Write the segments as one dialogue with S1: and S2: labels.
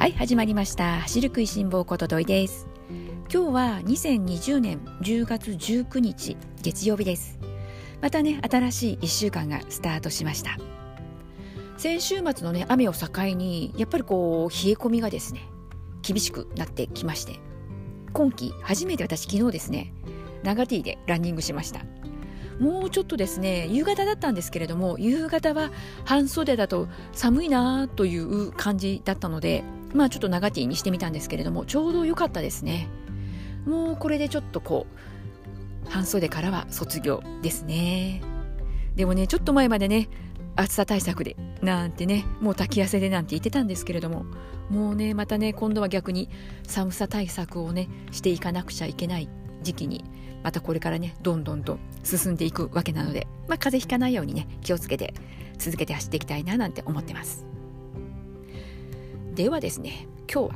S1: はい始まりました。走る食いしん坊ことどいです。今日は2020年10月19日月曜日です。またね新しい1週間がスタートしました。先週末のね雨を境にやっぱりこう冷え込みがですね厳しくなってきまして今季初めて私昨日ですね長 T でランニングしました。もうちょっとですね夕方だったんですけれども夕方は半袖だと寒いなという感じだったのでまあちょっと長 T にしてみたんですけれどもちょうど良かったですね。もうこれでちょっとこう半袖からは卒業ですね。でもねちょっと前までね暑さ対策でなんてねもう炊き汗でなんて言ってたんですけれどももうねまたね今度は逆に寒さ対策をねしていかなくちゃいけない時期にまたこれからねどんどんと進んでいくわけなので、まあ、風邪ひかないようにね気をつけて続けて走っていきたいななんて思ってます。ではですね今日は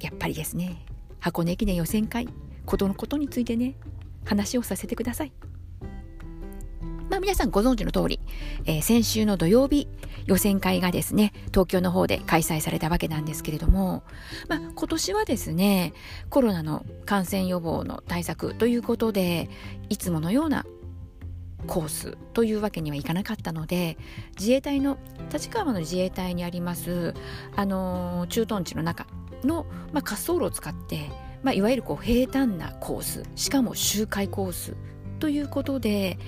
S1: やっぱりですね箱根駅伝予選会ことのことについてね話をさせてください。まあ皆さんご存知の通り、えー、先週の土曜日予選会がですね、東京の方で開催されたわけなんですけれども、まあ今年はですね、コロナの感染予防の対策ということで、いつものようなコースというわけにはいかなかったので自衛隊の立川の自衛隊にありますあのー、駐屯地の中の、まあ、滑走路を使って、まあ、いわゆるこう平坦なコースしかも周回コースということで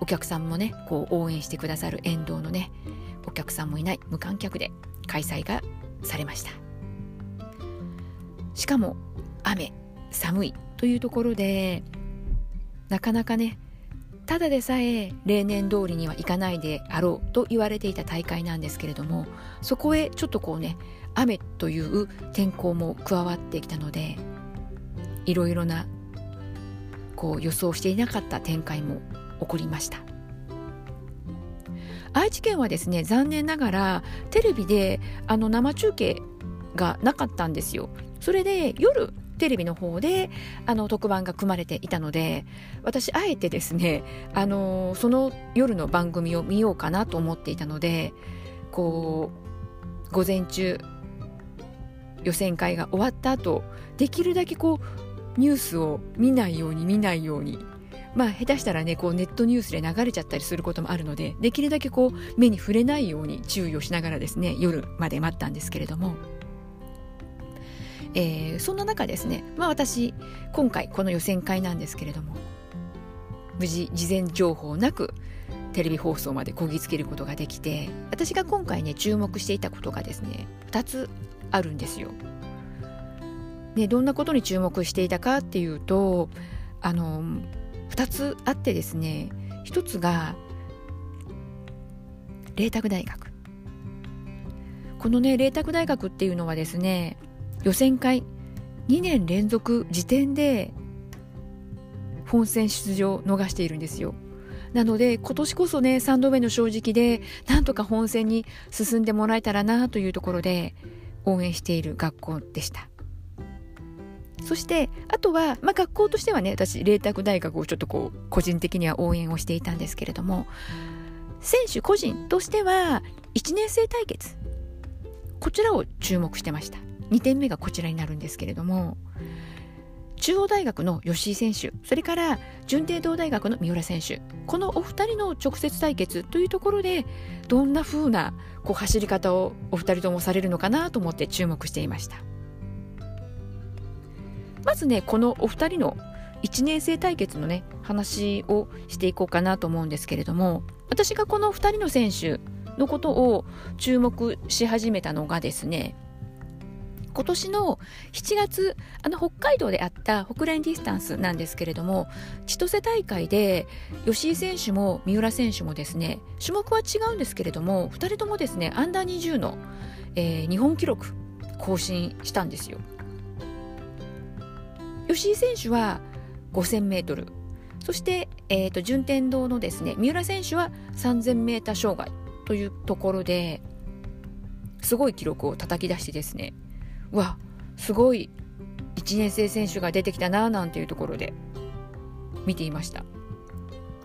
S1: お客さんもねこう応援してくださる沿道のねお客さんもいない無観客で開催がされました。しかも雨寒いというところでなかなかねただでさえ例年通りにはいかないであろうと言われていた大会なんですけれどもそこへちょっとこうね雨という天候も加わってきたのでいろいろなこう予想していなかった展開も起こりました。愛知県はですね残念ながらテレビであの生中継がなかったんですよ。それで夜テレビの方であの特番が組まれていたので私あえてですねあのその夜の番組を見ようかなと思っていたのでこう午前中予選会が終わった後できるだけこうニュースを見ないように見ないようにまあ下手したらねこうネットニュースで流れちゃったりすることもあるのでできるだけこう目に触れないように注意をしながらですね夜まで待ったんですけれども、えー、そんな中ですねまあ私今回この予選会なんですけれども無事事前情報なくテレビ放送までこぎつけることができて私が今回ね注目していたことがですね2つあるんですよ。ね、どんなことに注目していたかっていうとあの2つあってですね1つが麗澤大学。このね麗澤大学っていうのはですね予選会2年連続時点で本戦出場を逃しているんですよ。なので今年こそね3度目の正直でなんとか本戦に進んでもらえたらなというところで応援している学校でした。そしてあとは、まあ、学校としてはね私麗澤大学をちょっとこう個人的には応援をしていたんですけれども選手個人としては1年生対決。こちらを注目してました。2点目がこちらになるんですけれども中央大学の吉井選手それから順天堂大学の三浦選手。このお二人の直接対決というところでどんな風なこう走り方をお二人ともされるのかなと思って注目していました。まずねこのお二人の1年生対決のね話をしていこうかなと思うんですけれども私がこの2人の選手のことを注目し始めたのがですね今年の7月あの北海道であった北ラインディスタンスなんですけれども千歳大会で吉井選手も三浦選手もですね種目は違うんですけれども2人ともですねアンダー20の、えー、日本記録更新したんですよ。吉井選手は 5000m そして、えーと、順天堂のですね三浦選手は 3000m 障害というところですごい記録を叩き出してですねわすごい1年生選手が出てきたななんていうところで見ていました。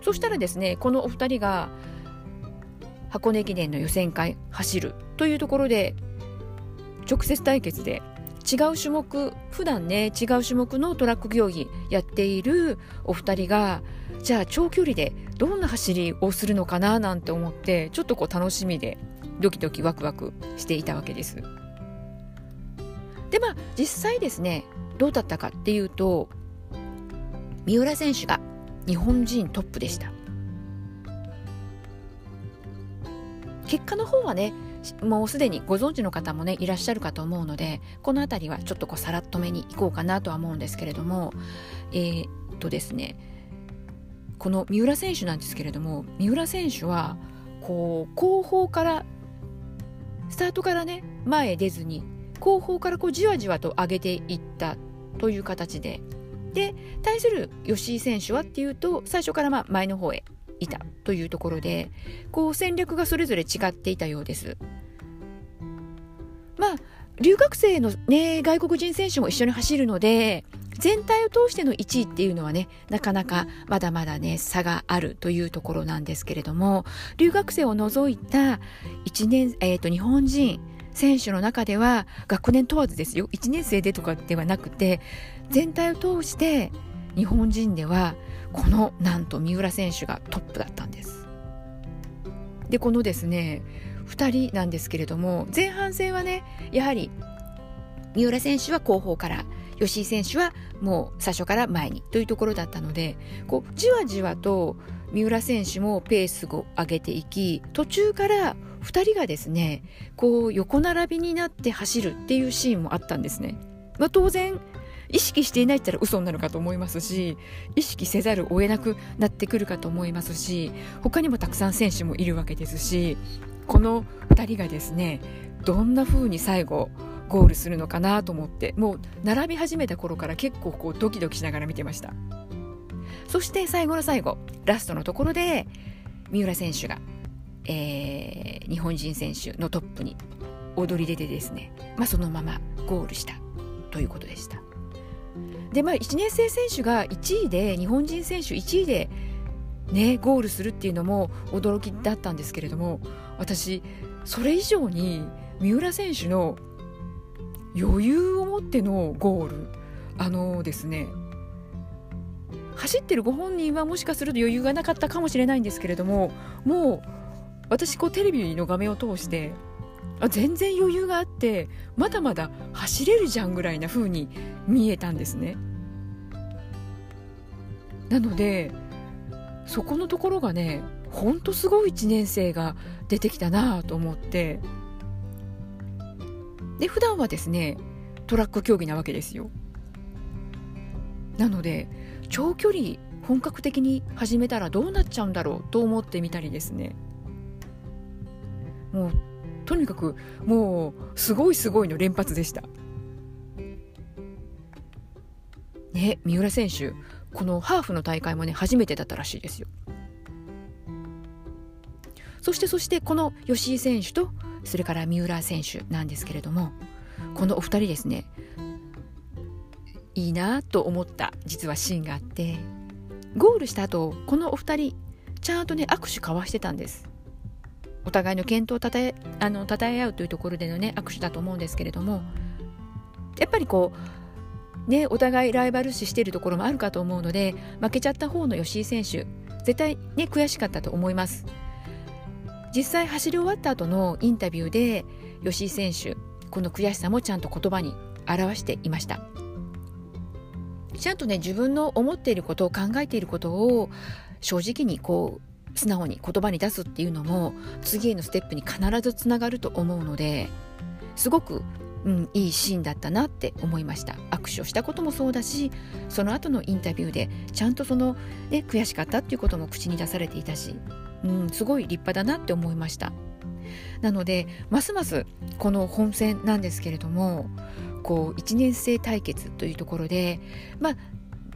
S1: そしたらですねこのお二人が箱根駅伝の予選会走るというところで直接対決で違う種目普段ね違う種目のトラック競技やっているお二人がじゃあ長距離でどんな走りをするのかななんて思ってちょっとこう楽しみでドキドキワクワクしていたわけです。でまあ実際ですねどうだったかっていうと三浦選手が日本人トップでした結果の方はねもうすでにご存知の方もねいらっしゃるかと思うのでこの辺りはちょっとこうさらっとめにいこうかなとは思うんですけれどもえー、っとですねこの三浦選手なんですけれども三浦選手はこう後方からスタートからね前へ出ずに後方からこうじわじわと上げていったという形でで対する吉井選手はっていうと最初からま前の方へいたというところでこう戦略がそれぞれ違っていたようです。まあ留学生の、ね、外国人選手も一緒に走るので全体を通しての1位っていうのはねなかなかまだまだね差があるというところなんですけれども留学生を除いた1年、えーと、日本人選手の中では学年問わずですよ1年生でとかではなくて全体を通して日本人ではこのなんと三浦選手がトップだったんです。でこのですね2人なんですけれども前半戦はねやはり三浦選手は後方から吉井選手はもう最初から前にというところだったのでこうじわじわと三浦選手もペースを上げていき途中から2人がですねこう横並びになって走るっていうシーンもあったんですね。まあ、当然意識していないったら嘘になるかと思いますし意識せざるを得なくなってくるかと思いますし他にもたくさん選手もいるわけですしこの2人がですねどんな風に最後ゴールするのかなと思ってもう並び始めた頃から結構こうドキドキしながら見てました。そして最後の最後ラストのところで三浦選手が、えー、日本人選手のトップに踊り出てですね、まあ、そのままゴールしたということでした。でまあ1年生選手が1位で日本人選手1位でねゴールするっていうのも驚きだったんですけれども私それ以上に三浦選手の余裕を持ってのゴールあのですね走ってるご本人はもしかすると余裕がなかったかもしれないんですけれどももう私こうテレビの画面を通してあ全然余裕があってまだまだ走れるじゃんぐらいな風に見えたんですね。なのでそこのところがねほんとすごい1年生が出てきたなと思って。で普段はですねトラック競技なわけですよ。なので長距離本格的に始めたらどうなっちゃうんだろうと思ってみたりですね。もうとにかくもうすごいすごいの連発でした。ね三浦選手このハーフの大会もね初めてだったらしいですよ。そしてそしてこの吉井選手とそれから三浦選手なんですけれどもこのお二人ですねいいなと思った実はシーンがあってゴールした後このお二人ちゃんとね握手交わしてたんです。お互いの健闘をたたえあの称え合うというところでのね握手だと思うんですけれどもやっぱりこうねお互いライバル視しているところもあるかと思うので負けちゃった方の吉井選手絶対ね悔しかったと思います。実際走り終わった後のインタビューで吉井選手この悔しさもちゃんと言葉に表していました。ちゃんとね自分の思っていることを考えていることを正直にこう素直に言葉に出すっていうのも次へのステップに必ずつながると思うのですごく、うん、いいシーンだったなって思いました。握手をしたこともそうだしその後のインタビューでちゃんとその、ね、悔しかったっていうことも口に出されていたし、うん、すごい立派だなって思いました。なのでますますこの本戦なんですけれどもこう1年生対決というところでまあ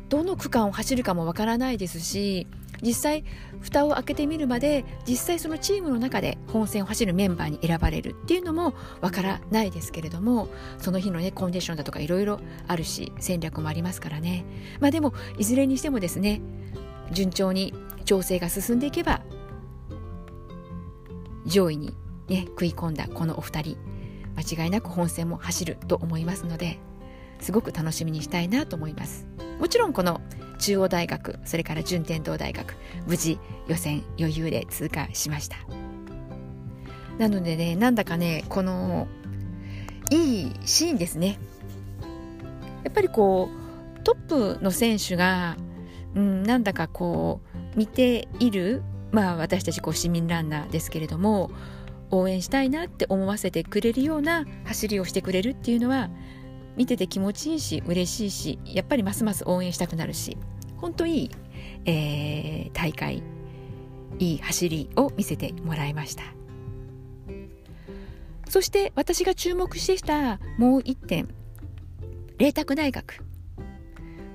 S1: どの区間を走るかもわからないですし実際蓋を開けてみるまで実際そのチームの中で本戦を走るメンバーに選ばれるっていうのもわからないですけれどもその日のねコンディションだとかいろいろあるし戦略もありますからね。まあでもいずれにしてもですね順調に調整が進んでいけば上位にね食い込んだこのお二人間違いなく本戦も走ると思いますのですごく楽しみにしたいなと思います。もちろんこの中央大学それから順天堂大学無事予選余裕で通過しました。なのでねなんだかねこのいいシーンですね。やっぱりこうトップの選手が、うん、なんだかこう見ているまあ私たちこう市民ランナーですけれども応援したいなって思わせてくれるような走りをしてくれるっていうのは見てて気持ちいいし嬉しいしやっぱりますます応援したくなるし本当いい、えー、大会いい走りを見せてもらいました。そして私が注目してしたもう一点麗澤大学。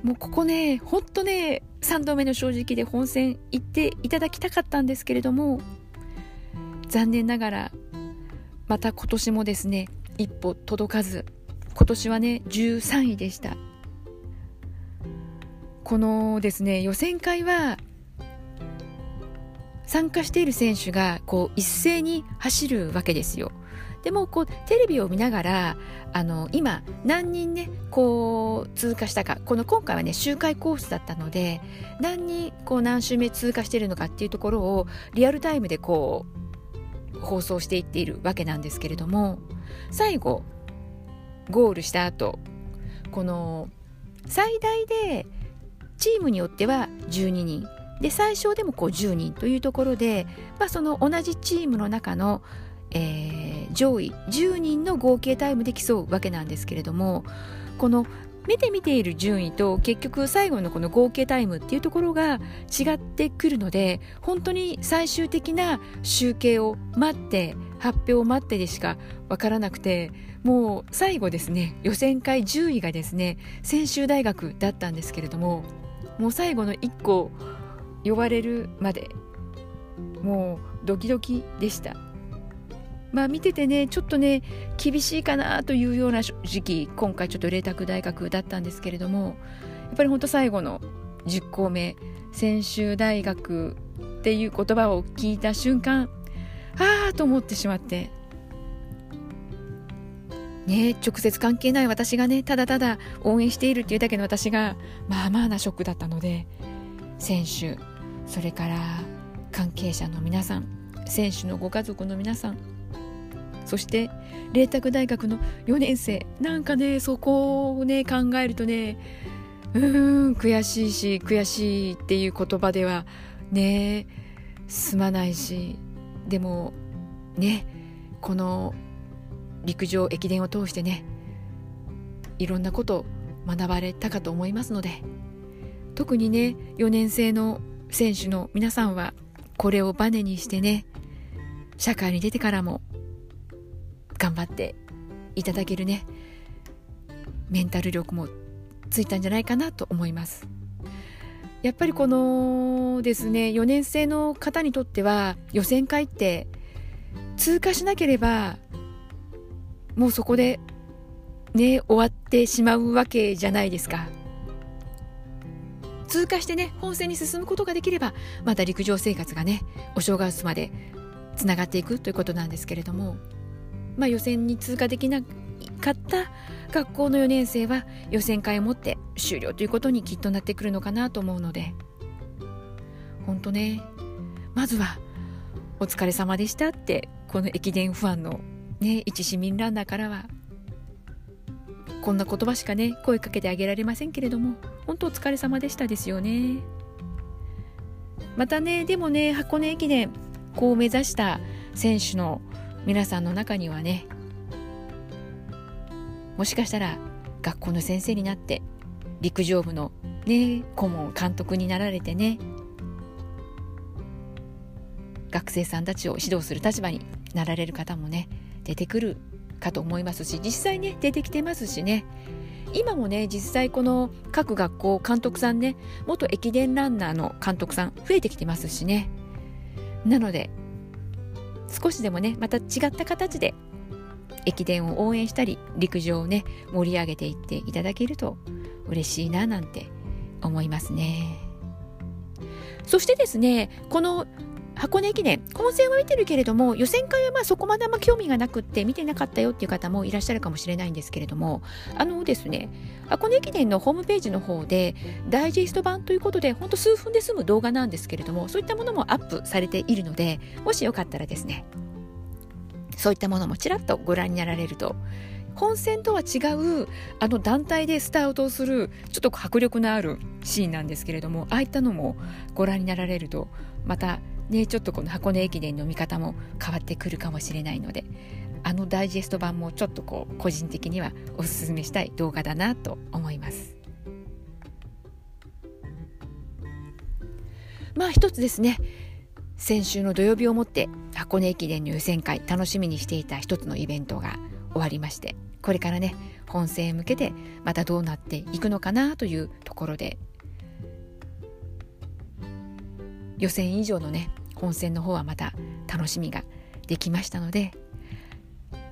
S1: もうここねほんとね3度目の正直で本戦行っていただきたかったんですけれども残念ながらまた今年もですね一歩届かず今年はね13位でした。このですね予選会は参加している選手がこう一斉に走るわけですよ。でもこうテレビを見ながらあの今何人ねこう通過したか。この今回はね周回コースだったので何人こう何周目通過しているのかっていうところをリアルタイムでこう放送していっているわけなんですけれども最後ゴールした後この最大でチームによっては12人。で最小でもこう10人というところで、まあ、その同じチームの中の、えー、上位10人の合計タイムで競うわけなんですけれどもこの目で見ている順位と結局最後のこの合計タイムっていうところが違ってくるので本当に最終的な集計を待って発表を待ってでしか分からなくてもう最後ですね予選会10位がですね専修大学だったんですけれどももう最後の1個呼ばれるまでもうドキドキでした。まあ見ててねちょっとね厳しいかなというような時期今回ちょっと麗澤大学だったんですけれどもやっぱり本当最後の10校目専修大学っていう言葉を聞いた瞬間ああと思ってしまってね直接関係ない私がねただただ応援しているっていうだけの私がまあまあなショックだったので選手それから関係者の皆さん選手のご家族の皆さんそして麗澤大学の4年生。なんかねそこをね考えるとねうーん悔しいし悔しいっていう言葉ではね済まないしでもねこの陸上駅伝を通してねいろんなこと学ばれたかと思いますので特にね4年生の選手の皆さんはこれをバネにしてね社会に出てからも頑張っていただけるね。メンタル力もついたんじゃないかなと思います。やっぱりこのですね4年生の方にとっては予選会って通過しなければもうそこでね終わってしまうわけじゃないですか。通過してね本戦に進むことができればまた陸上生活がねお正月までつながっていくということなんですけれどもまあ、予選に通過できなかった学校の4年生は予選会をもって終了ということにきっとなってくるのかなと思うので。本当ね。まずは「お疲れ様でした」ってこの駅伝ファンのね一市民ランナーからは。こんな言葉しかね声かけてあげられませんけれども本当お疲れ様でしたですよね。またねでもね箱根駅伝こう目指した選手の皆さんの中にはねもしかしたら学校の先生になって陸上部のね顧問監督になられてね学生さんたちを指導する立場になられる方もね出てくるかと思いますし実際ね出てきてますしね。今もね実際この各学校監督さんね元駅伝ランナーの監督さん増えてきてますしね。なので少しでもねまた違った形で駅伝を応援したり陸上をね盛り上げていっていただけると嬉しいななんて思いますね。そしてですねこの箱根駅伝本戦は見てるけれども予選会はまあそこまであんま興味がなくって見てなかったよっていう方もいらっしゃるかもしれないんですけれどもあのですね箱根駅伝のホームページの方でダイジェスト版ということでほんと数分で済む動画なんですけれどもそういったものもアップされているのでもしよかったらですねそういったものもちらっとご覧になられると本戦とは違うあの団体でスタートするちょっと迫力のあるシーンなんですけれどもああいったのもご覧になられるとまたねちょっとこの箱根駅伝の見方も変わってくるかもしれないのであのダイジェスト版もちょっとこう個人的にはおすすめしたい動画だなと思います。まあ一つですね。先週の土曜日をもって箱根駅伝の予選会楽しみにしていた一つのイベントが終わりましてこれからね本戦へ向けてまたどうなっていくのかなというところで予選以上のね本戦の方はまた楽しみができましたので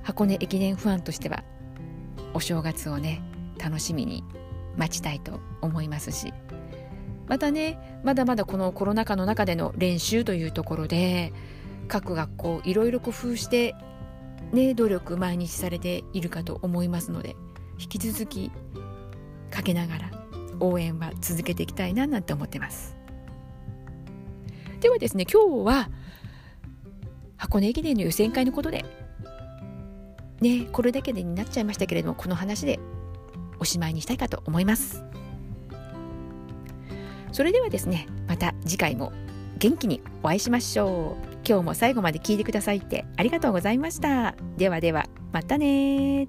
S1: 箱根駅伝ファンとしてはお正月をね楽しみに待ちたいと思いますしまたねまだまだこのコロナ禍の中での練習というところで各学校いろいろ工夫してね、努力毎日されているかと思いますので引き続きかけながら応援は続けていきたいななんて思ってます。ではですね今日は箱根駅伝の予選会のことでねこれだけでになっちゃいましたけれどもこの話でおしまいにしたいかと思います。それではですねまた次回も元気にお会いしましょう。今日も最後まで聞いてくださいってありがとうございました。ではでは、またね